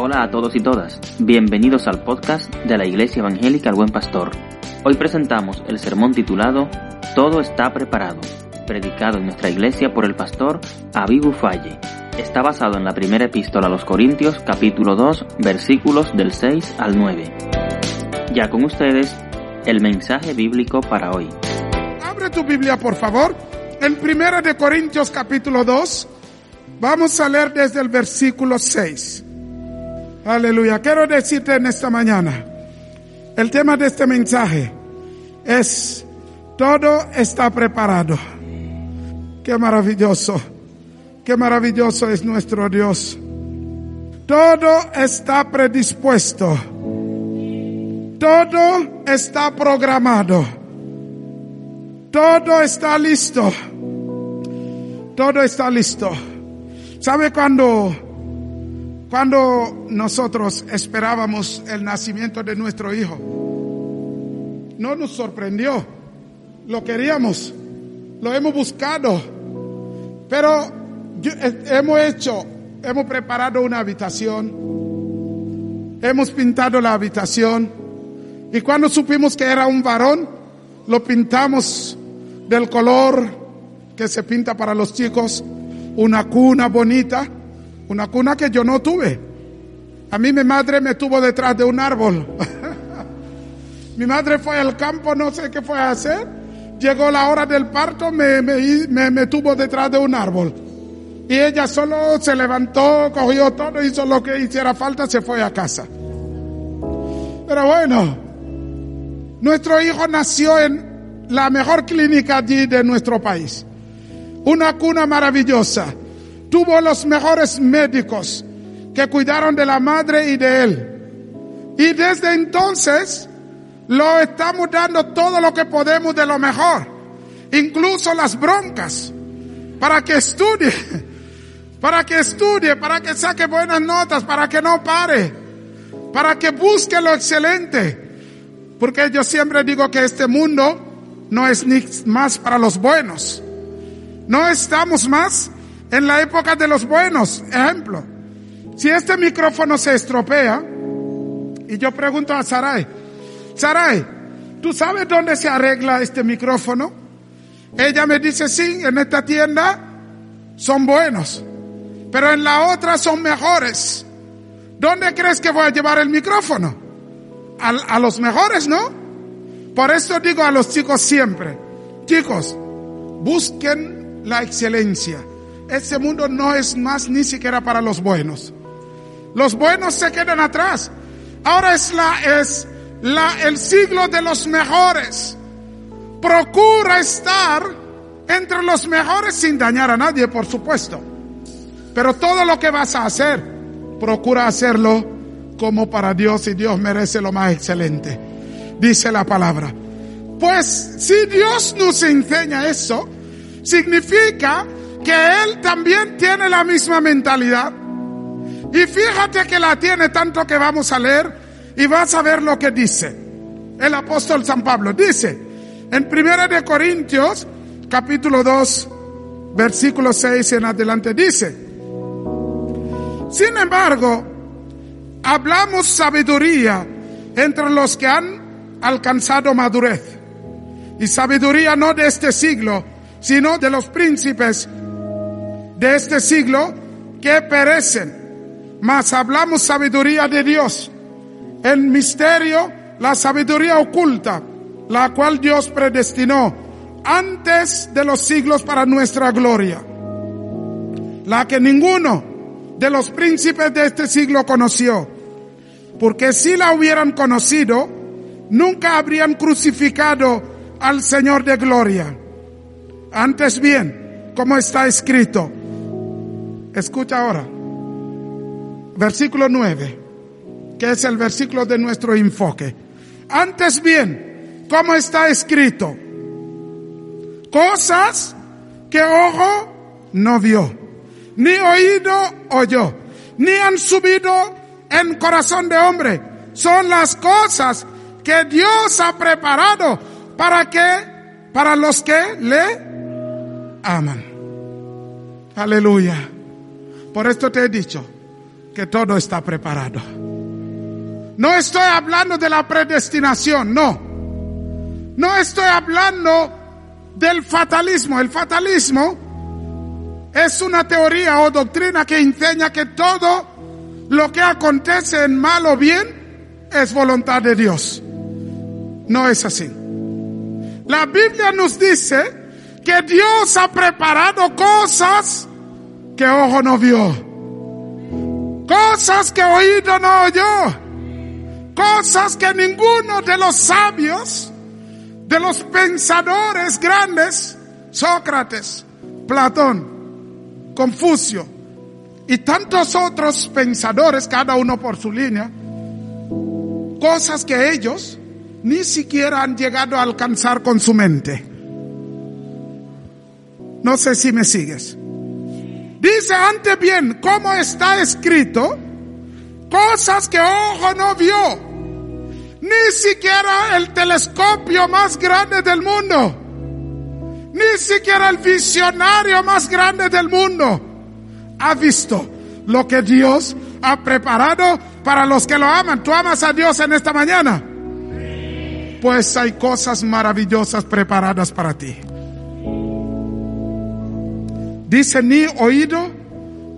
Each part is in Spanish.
Hola a todos y todas, bienvenidos al podcast de la Iglesia Evangélica El Buen Pastor. Hoy presentamos el sermón titulado Todo está preparado, predicado en nuestra iglesia por el pastor Abibu Falle. Está basado en la primera epístola a los Corintios capítulo 2 versículos del 6 al 9. Ya con ustedes, el mensaje bíblico para hoy. Abre tu Biblia, por favor. En Primera de Corintios capítulo 2, vamos a leer desde el versículo 6. Aleluya. Quiero decirte en esta mañana, el tema de este mensaje es, todo está preparado. Qué maravilloso, qué maravilloso es nuestro Dios. Todo está predispuesto. Todo está programado. Todo está listo. Todo está listo. ¿Sabe cuando, cuando nosotros esperábamos el nacimiento de nuestro hijo? No nos sorprendió. Lo queríamos. Lo hemos buscado. Pero eh, hemos hecho, hemos preparado una habitación. Hemos pintado la habitación. Y cuando supimos que era un varón, lo pintamos del color que se pinta para los chicos, una cuna bonita, una cuna que yo no tuve. A mí mi madre me tuvo detrás de un árbol. mi madre fue al campo, no sé qué fue a hacer. Llegó la hora del parto, me, me, me, tuvo detrás de un árbol. Y ella solo se levantó, cogió todo, hizo lo que hiciera falta, se fue a casa. Pero bueno, nuestro hijo nació en la mejor clínica allí de nuestro país. Una cuna maravillosa. Tuvo los mejores médicos que cuidaron de la madre y de él. Y desde entonces lo estamos dando todo lo que podemos de lo mejor. Incluso las broncas. Para que estudie. Para que estudie, para que saque buenas notas, para que no pare. Para que busque lo excelente. Porque yo siempre digo que este mundo no es ni más para los buenos. No estamos más en la época de los buenos. Ejemplo, si este micrófono se estropea, y yo pregunto a Sarai, Sarai, ¿tú sabes dónde se arregla este micrófono? Ella me dice, sí, en esta tienda son buenos, pero en la otra son mejores. ¿Dónde crees que voy a llevar el micrófono? a, a los mejores, ¿no? Por eso digo a los chicos siempre, chicos, busquen la excelencia. Este mundo no es más ni siquiera para los buenos. Los buenos se quedan atrás. Ahora es la, es la, el siglo de los mejores. Procura estar entre los mejores sin dañar a nadie, por supuesto. Pero todo lo que vas a hacer, procura hacerlo como para Dios y Dios merece lo más excelente. Dice la palabra. Pues si Dios nos enseña eso, significa que Él también tiene la misma mentalidad. Y fíjate que la tiene tanto que vamos a leer y vas a ver lo que dice. El apóstol San Pablo dice en Primera de Corintios capítulo 2 versículo 6 en adelante dice, sin embargo, hablamos sabiduría entre los que han alcanzado madurez. Y sabiduría no de este siglo, sino de los príncipes de este siglo que perecen. Mas hablamos sabiduría de Dios. En misterio, la sabiduría oculta, la cual Dios predestinó antes de los siglos para nuestra gloria. La que ninguno de los príncipes de este siglo conoció. Porque si la hubieran conocido, nunca habrían crucificado al Señor de gloria. Antes bien, como está escrito, Escucha ahora. Versículo 9, que es el versículo de nuestro enfoque. Antes bien, como está escrito, cosas que ojo no vio, ni oído oyó, ni han subido en corazón de hombre. Son las cosas que Dios ha preparado para que, para los que le aman. Aleluya. Por esto te he dicho que todo está preparado. No estoy hablando de la predestinación, no. No estoy hablando del fatalismo. El fatalismo es una teoría o doctrina que enseña que todo lo que acontece en mal o bien es voluntad de Dios. No es así. La Biblia nos dice que Dios ha preparado cosas que ojo no vio, cosas que oído no oyó, cosas que ninguno de los sabios, de los pensadores grandes, Sócrates, Platón, Confucio y tantos otros pensadores, cada uno por su línea, cosas que ellos ni siquiera han llegado a alcanzar con su mente. No sé si me sigues. Dice antes bien, como está escrito, cosas que ojo no vio, ni siquiera el telescopio más grande del mundo, ni siquiera el visionario más grande del mundo ha visto lo que Dios ha preparado para los que lo aman. ¿Tú amas a Dios en esta mañana? Pues hay cosas maravillosas preparadas para ti. Dice ni oído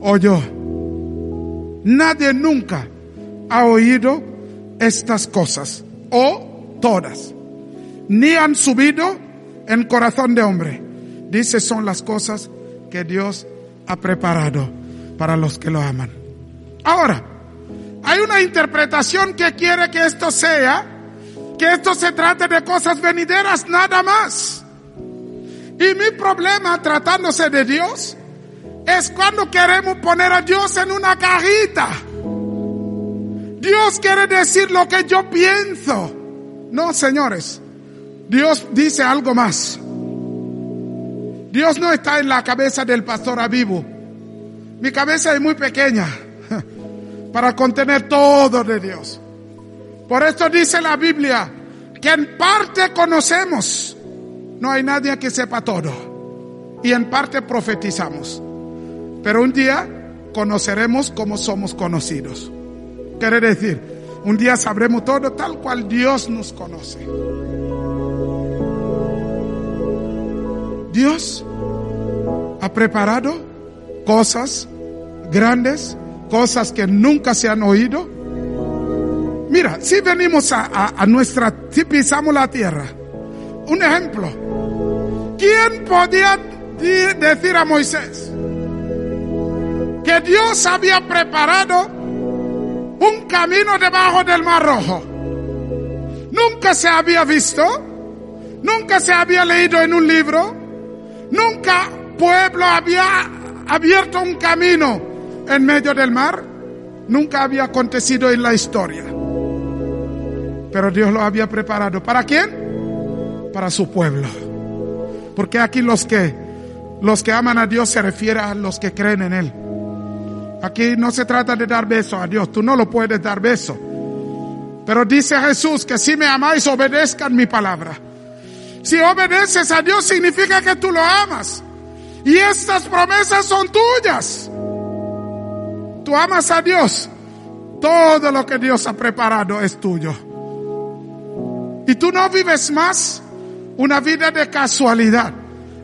oyó. Nadie nunca ha oído estas cosas o todas. Ni han subido en corazón de hombre. Dice son las cosas que Dios ha preparado para los que lo aman. Ahora, hay una interpretación que quiere que esto sea, que esto se trate de cosas venideras nada más. Y mi problema tratándose de Dios es cuando queremos poner a Dios en una cajita. Dios quiere decir lo que yo pienso. No, señores. Dios dice algo más. Dios no está en la cabeza del pastor Abibu. Mi cabeza es muy pequeña para contener todo de Dios. Por esto dice la Biblia que en parte conocemos no hay nadie que sepa todo. Y en parte profetizamos. Pero un día conoceremos como somos conocidos. Quiere decir, un día sabremos todo tal cual Dios nos conoce. Dios ha preparado cosas grandes, cosas que nunca se han oído. Mira, si venimos a, a, nuestra, si pisamos la tierra, un ejemplo, ¿Quién podía decir a Moisés que Dios había preparado un camino debajo del Mar Rojo? Nunca se había visto, nunca se había leído en un libro, nunca pueblo había abierto un camino en medio del mar, nunca había acontecido en la historia. Pero Dios lo había preparado. ¿Para quién? Para su pueblo. Porque aquí los que, los que aman a Dios se refiere a los que creen en Él. Aquí no se trata de dar beso a Dios, tú no lo puedes dar beso. Pero dice Jesús que si me amáis, obedezcan mi palabra. Si obedeces a Dios significa que tú lo amas. Y estas promesas son tuyas. Tú amas a Dios. Todo lo que Dios ha preparado es tuyo. Y tú no vives más una vida de casualidad,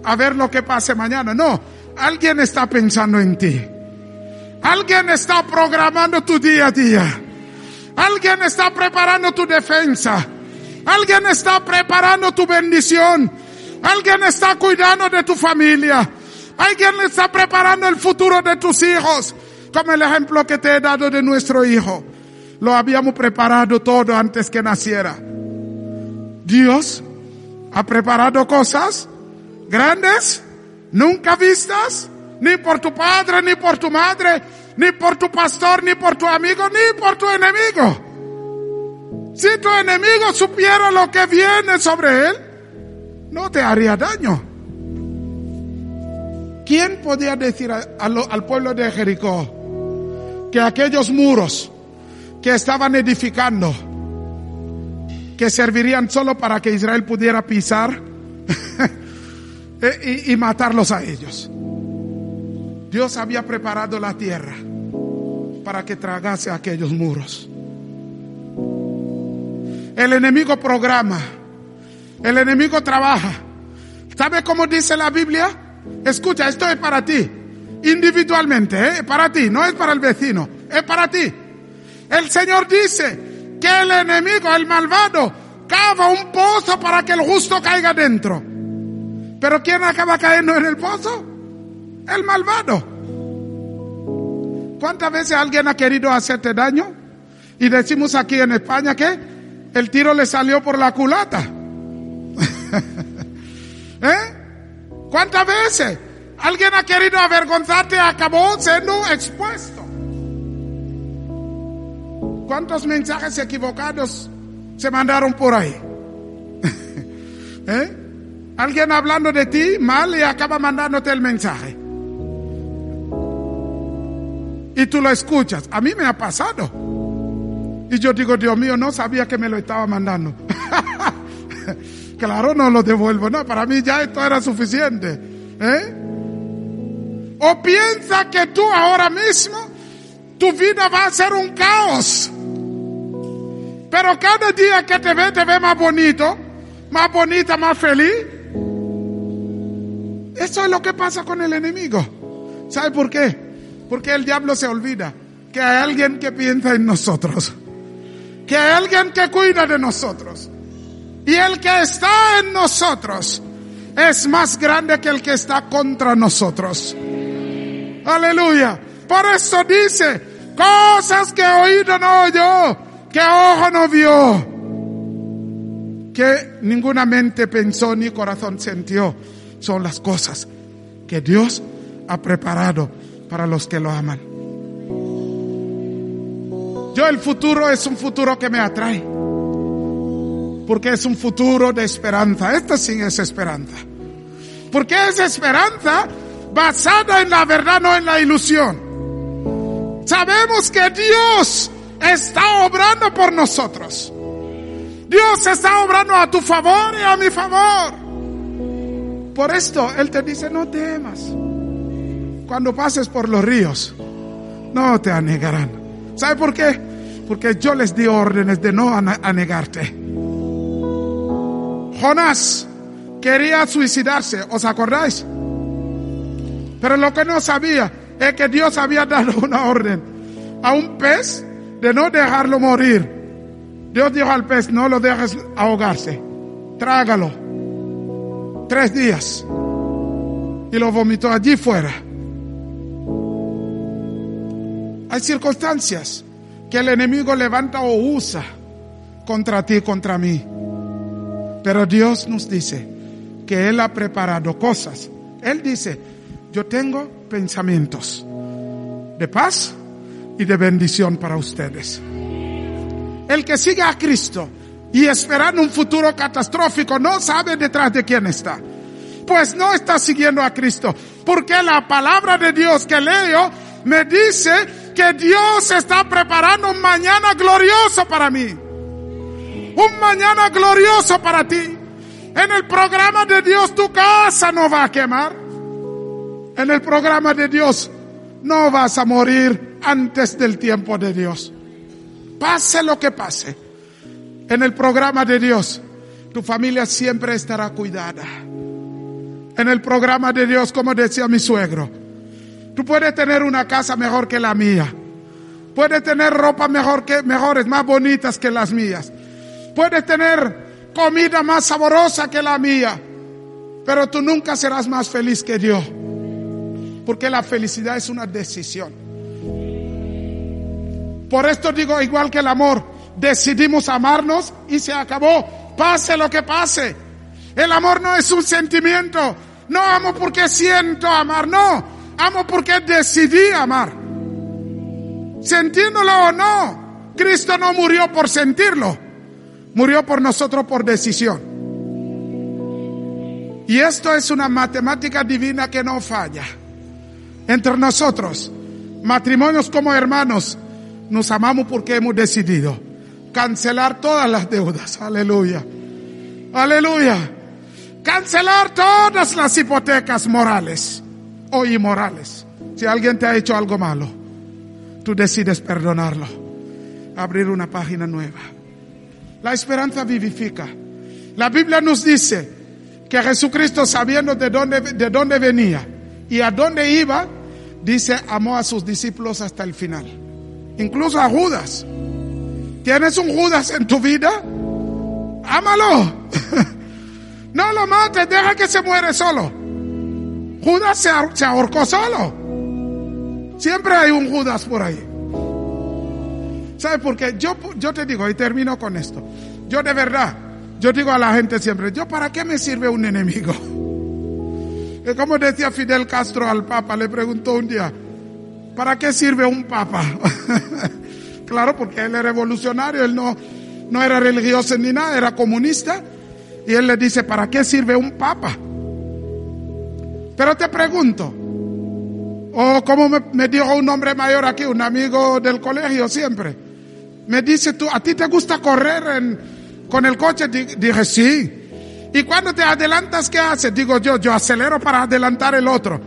a ver lo que pase mañana. No, alguien está pensando en ti. Alguien está programando tu día a día. Alguien está preparando tu defensa. Alguien está preparando tu bendición. Alguien está cuidando de tu familia. Alguien está preparando el futuro de tus hijos. Como el ejemplo que te he dado de nuestro hijo. Lo habíamos preparado todo antes que naciera. Dios ha preparado cosas grandes, nunca vistas, ni por tu padre, ni por tu madre, ni por tu pastor, ni por tu amigo, ni por tu enemigo. Si tu enemigo supiera lo que viene sobre él, no te haría daño. ¿Quién podía decir al pueblo de Jericó que aquellos muros que estaban edificando, que servirían solo para que Israel pudiera pisar y, y matarlos a ellos? Dios había preparado la tierra para que tragase aquellos muros. El enemigo programa, el enemigo trabaja. ¿Sabe cómo dice la Biblia? Escucha, esto es para ti, individualmente, ¿eh? para ti, no es para el vecino, es para ti. El Señor dice que el enemigo, el malvado, cava un pozo para que el justo caiga dentro. Pero ¿quién acaba cayendo en el pozo? El malvado. ¿Cuántas veces alguien ha querido hacerte daño? Y decimos aquí en España que el tiro le salió por la culata. ¿Eh? ¿Cuántas veces alguien ha querido avergonzarte y acabó siendo expuesto? ¿Cuántos mensajes equivocados se mandaron por ahí? ¿Eh? Alguien hablando de ti mal y acaba mandándote el mensaje. Y tú lo escuchas. A mí me ha pasado. Y yo digo, Dios mío, no sabía que me lo estaba mandando. claro, no lo devuelvo. No, para mí ya esto era suficiente. ¿Eh? O piensa que tú ahora mismo, tu vida va a ser un caos. Pero cada día que te ve, te ve más bonito, más bonita, más feliz. Eso es lo que pasa con el enemigo. ¿Sabe por qué? Porque el diablo se olvida que hay alguien que piensa en nosotros. Que hay alguien que cuida de nosotros. Y el que está en nosotros es más grande que el que está contra nosotros. Aleluya. Por eso dice, cosas que oído no oyó, que ojo no vio, que ninguna mente pensó ni corazón sintió, son las cosas que Dios ha preparado para los que lo aman. Yo el futuro es un futuro que me atrae, porque es un futuro de esperanza. Esta sí es esperanza, porque es esperanza basada en la verdad, no en la ilusión. Sabemos que Dios está obrando por nosotros. Dios está obrando a tu favor y a mi favor. Por esto Él te dice, no temas. Cuando pases por los ríos, no te anegarán. ¿Sabe por qué? Porque yo les di órdenes de no ane- anegarte. Jonás quería suicidarse, ¿os acordáis? Pero lo que no sabía es que Dios había dado una orden a un pez de no dejarlo morir. Dios dijo al pez, no lo dejes ahogarse, trágalo. Tres días. Y lo vomitó allí fuera. Hay circunstancias que el enemigo levanta o usa contra ti, contra mí. Pero Dios nos dice que Él ha preparado cosas. Él dice, yo tengo pensamientos de paz y de bendición para ustedes. El que sigue a Cristo y esperando un futuro catastrófico no sabe detrás de quién está. Pues no está siguiendo a Cristo. Porque la palabra de Dios que leo me dice que Dios está preparando un mañana glorioso para mí. Un mañana glorioso para ti. En el programa de Dios tu casa no va a quemar. En el programa de Dios no vas a morir antes del tiempo de Dios. Pase lo que pase. En el programa de Dios tu familia siempre estará cuidada. En el programa de Dios, como decía mi suegro, tú puedes tener una casa mejor que la mía. Puedes tener ropa mejor que, mejores, más bonitas que las mías. Puedes tener comida más saborosa que la mía. Pero tú nunca serás más feliz que yo. Porque la felicidad es una decisión. Por esto digo igual que el amor. Decidimos amarnos y se acabó. Pase lo que pase. El amor no es un sentimiento. No amo porque siento amar. No. Amo porque decidí amar. Sentíndolo o no, Cristo no murió por sentirlo, murió por nosotros por decisión. Y esto es una matemática divina que no falla. Entre nosotros, matrimonios como hermanos, nos amamos porque hemos decidido cancelar todas las deudas. Aleluya. Aleluya. Cancelar todas las hipotecas morales o inmorales. Si alguien te ha hecho algo malo, tú decides perdonarlo. Abrir una página nueva. La esperanza vivifica. La Biblia nos dice que Jesucristo, sabiendo de dónde, de dónde venía y a dónde iba, dice, amó a sus discípulos hasta el final. Incluso a Judas. ¿Tienes un Judas en tu vida? Ámalo. No lo mates, deja que se muere solo. Judas se, se ahorcó solo. Siempre hay un Judas por ahí. ¿Sabes por qué? Yo, yo te digo, y termino con esto. Yo de verdad, yo digo a la gente siempre, ¿yo para qué me sirve un enemigo? Como decía Fidel Castro al Papa, le preguntó un día, ¿para qué sirve un Papa? claro, porque él es revolucionario, él no, no era religioso ni nada, era comunista. Y él le dice, ¿para qué sirve un Papa? Pero te pregunto, o como me, dijo un hombre mayor aquí, un amigo del colegio siempre, me dice, ¿tú, ¿a ti te gusta correr con el coche? Di- dije, sí. ¿Y cuando te adelantas, qué haces? Digo yo, yo acelero para adelantar el otro.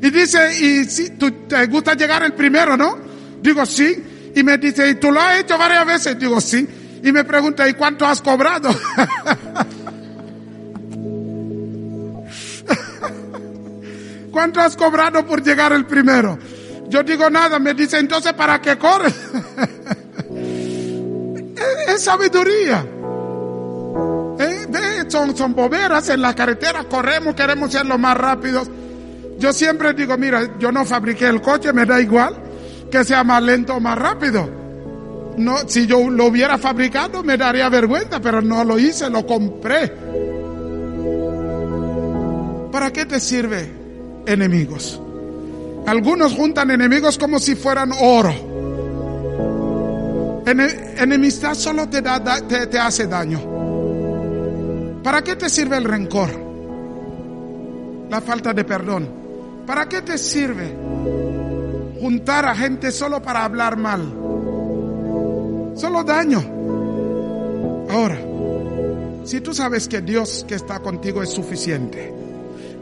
Y dice, ¿y si te gusta llegar el primero, no? Digo, sí. Y me dice, ¿y tú lo has hecho varias veces? Digo, sí. Y me pregunta, ¿y cuánto has cobrado? ¿Cuánto has cobrado por llegar el primero? Yo digo nada, me dice, entonces, ¿para qué corres? es, es sabiduría. Son, son boberas en la carretera, corremos, queremos ser los más rápidos. Yo siempre digo, mira, yo no fabriqué el coche, me da igual que sea más lento o más rápido. No, si yo lo hubiera fabricado me daría vergüenza, pero no lo hice, lo compré. ¿Para qué te sirve enemigos? Algunos juntan enemigos como si fueran oro. Ene- enemistad solo te, da- te, te hace daño. ¿Para qué te sirve el rencor? La falta de perdón. ¿Para qué te sirve juntar a gente solo para hablar mal? Solo daño. Ahora, si tú sabes que Dios que está contigo es suficiente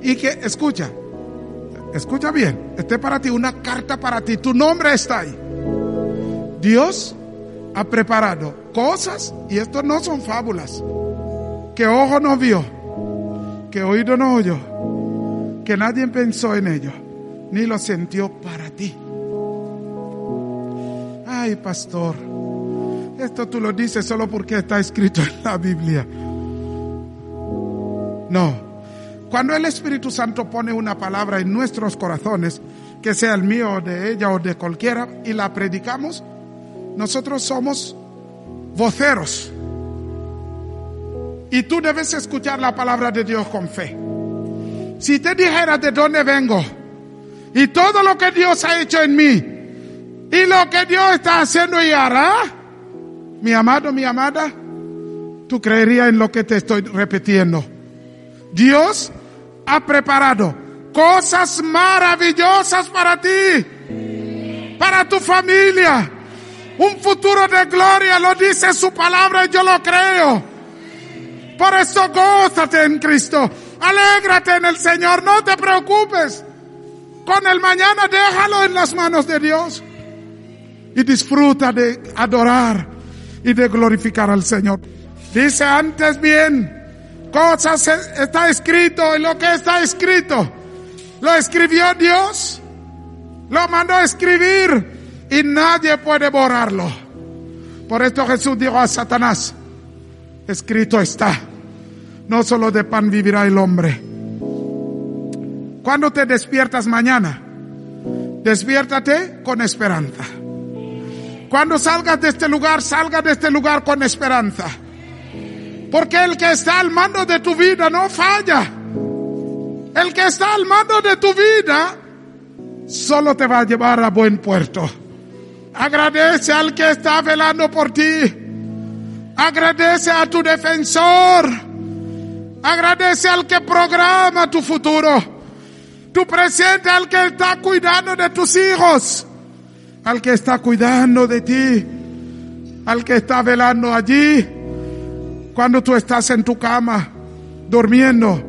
y que, escucha, escucha bien, esté para ti una carta para ti, tu nombre está ahí. Dios ha preparado cosas, y esto no son fábulas, que ojo no vio, que oído no oyó, que nadie pensó en ello, ni lo sintió para ti. Ay, pastor, esto tú lo dices solo porque está escrito en la Biblia. No, cuando el Espíritu Santo pone una palabra en nuestros corazones, que sea el mío de ella o de cualquiera, y la predicamos, nosotros somos voceros. Y tú debes escuchar la palabra de Dios con fe. Si te dijera de dónde vengo y todo lo que Dios ha hecho en mí y lo que Dios está haciendo y hará, mi amado, mi amada, tú creerías en lo que te estoy repitiendo. Dios ha preparado cosas maravillosas para ti, para tu familia, un futuro de gloria, lo dice su palabra y yo lo creo. Por eso gózate en Cristo, alégrate en el Señor, no te preocupes. Con el mañana déjalo en las manos de Dios y disfruta de adorar y de glorificar al Señor. Dice antes bien, cosas e- está escrito y lo que está escrito lo escribió Dios, lo mandó a escribir y nadie puede borrarlo. Por esto Jesús dijo a Satanás, escrito está, no solo de pan vivirá el hombre. Cuando te despiertas mañana, despiértate con esperanza. Cuando salgas de este lugar, salga de este lugar con esperanza. Porque el que está al mando de tu vida no falla. El que está al mando de tu vida solo te va a llevar a buen puerto. Agradece al que está velando por ti. Agradece a tu defensor. Agradece al que programa tu futuro. Tu presente al que está cuidando de tus hijos. Al que está cuidando de ti. Al que está velando allí. Cuando tú estás en tu cama, durmiendo.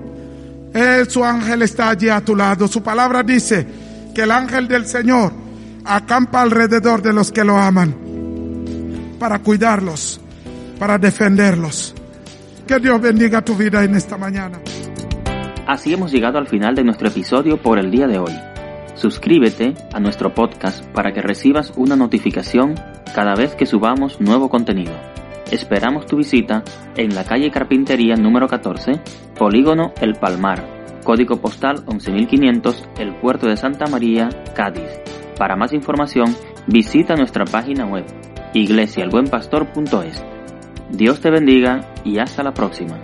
Él, su ángel está allí a tu lado. Su palabra dice que el ángel del Señor acampa alrededor de los que lo aman para cuidarlos, para defenderlos. Que Dios bendiga tu vida en esta mañana. Así hemos llegado al final de nuestro episodio por el día de hoy. Suscríbete a nuestro podcast para que recibas una notificación cada vez que subamos nuevo contenido. Esperamos tu visita en la calle Carpintería número 14, Polígono El Palmar, código postal 11500, el puerto de Santa María, Cádiz. Para más información, visita nuestra página web iglesialbuenpastor.es. Dios te bendiga y hasta la próxima.